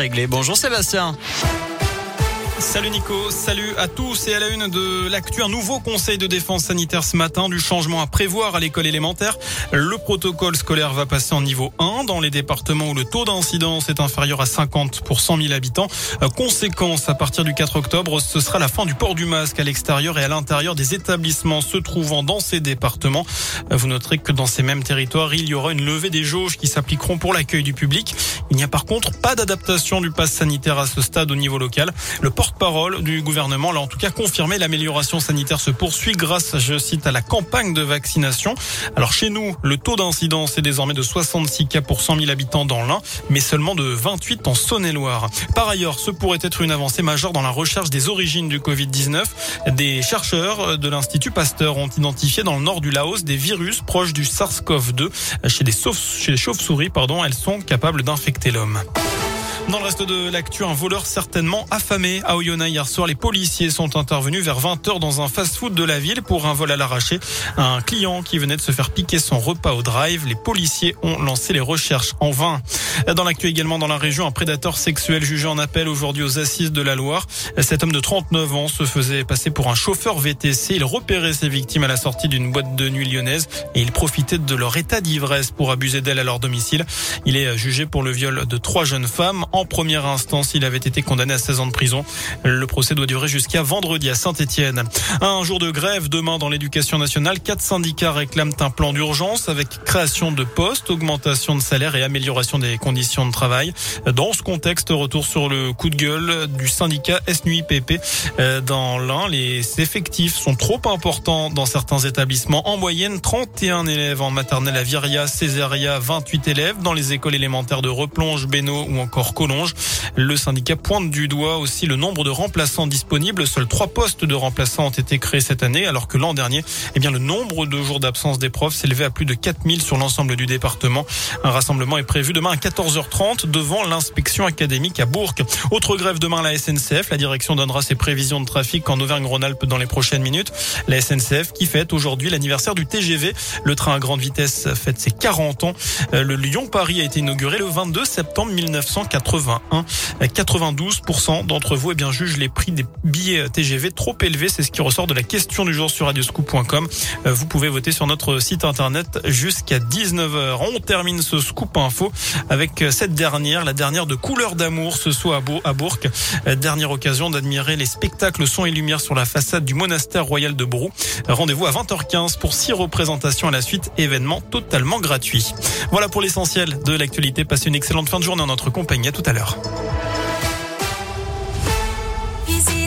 Réglé. Bonjour Sébastien. Salut Nico, salut à tous et à la une de l'actu, un nouveau conseil de défense sanitaire ce matin, du changement à prévoir à l'école élémentaire. Le protocole scolaire va passer en niveau 1 dans les départements où le taux d'incidence est inférieur à 50 pour 100 000 habitants. Conséquence, à partir du 4 octobre, ce sera la fin du port du masque à l'extérieur et à l'intérieur des établissements se trouvant dans ces départements. Vous noterez que dans ces mêmes territoires, il y aura une levée des jauges qui s'appliqueront pour l'accueil du public. Il n'y a par contre pas d'adaptation du pass sanitaire à ce stade au niveau local. Le port porte-parole du gouvernement l'a en tout cas confirmé. L'amélioration sanitaire se poursuit grâce, je cite, à la campagne de vaccination. Alors chez nous, le taux d'incidence est désormais de 66 cas pour 100 000 habitants dans l'Ain, mais seulement de 28 en Saône-et-Loire. Par ailleurs, ce pourrait être une avancée majeure dans la recherche des origines du Covid-19. Des chercheurs de l'Institut Pasteur ont identifié dans le nord du Laos des virus proches du SARS-CoV-2. Chez les chauves-souris, pardon, elles sont capables d'infecter l'homme. Dans le reste de l'actu, un voleur certainement affamé à Oyonnax hier soir. Les policiers sont intervenus vers 20h dans un fast-food de la ville pour un vol à l'arraché. Un client qui venait de se faire piquer son repas au drive. Les policiers ont lancé les recherches en vain. Dans l'actu également dans la région, un prédateur sexuel jugé en appel aujourd'hui aux assises de la Loire. Cet homme de 39 ans se faisait passer pour un chauffeur VTC. Il repérait ses victimes à la sortie d'une boîte de nuit lyonnaise et il profitait de leur état d'ivresse pour abuser d'elles à leur domicile. Il est jugé pour le viol de trois jeunes femmes. En première instance, il avait été condamné à 16 ans de prison. Le procès doit durer jusqu'à vendredi à Saint-Etienne. Un jour de grève demain dans l'éducation nationale. Quatre syndicats réclament un plan d'urgence avec création de postes, augmentation de salaire et amélioration des conditions de travail. Dans ce contexte, retour sur le coup de gueule du syndicat SNUIPP. Dans l'un, les effectifs sont trop importants dans certains établissements. En moyenne, 31 élèves en maternelle à Viria, Césaria, 28 élèves dans les écoles élémentaires de Replonge, Bénaud ou encore Le syndicat pointe du doigt aussi le nombre de remplaçants disponibles. Seuls trois postes de remplaçants ont été créés cette année, alors que l'an dernier, eh bien, le nombre de jours d'absence des profs s'élevait à plus de 4000 sur l'ensemble du département. Un rassemblement est prévu demain à 14h30 devant l'inspection académique à Bourg. Autre grève demain à la SNCF. La direction donnera ses prévisions de trafic en Auvergne-Rhône-Alpes dans les prochaines minutes. La SNCF qui fête aujourd'hui l'anniversaire du TGV. Le train à grande vitesse fête ses 40 ans. Euh, le Lyon-Paris a été inauguré le 22 septembre 1980. 92% d'entre vous eh bien, jugent les prix des billets TGV trop élevés. C'est ce qui ressort de la question du jour sur radioscoop.com. Euh, vous pouvez voter sur notre site internet jusqu'à 19h. On termine ce scoop info avec cette dernière, la dernière de Couleur d'amour ce soir à Bourg. Euh, dernière occasion d'admirer les spectacles son et lumière sur la façade du monastère royal de Brou. Rendez-vous à 20h15 pour six représentations à la suite, événement totalement gratuit. Voilà pour l'essentiel de l'actualité. Passez une excellente fin de journée en notre compagnie tout à l'heure.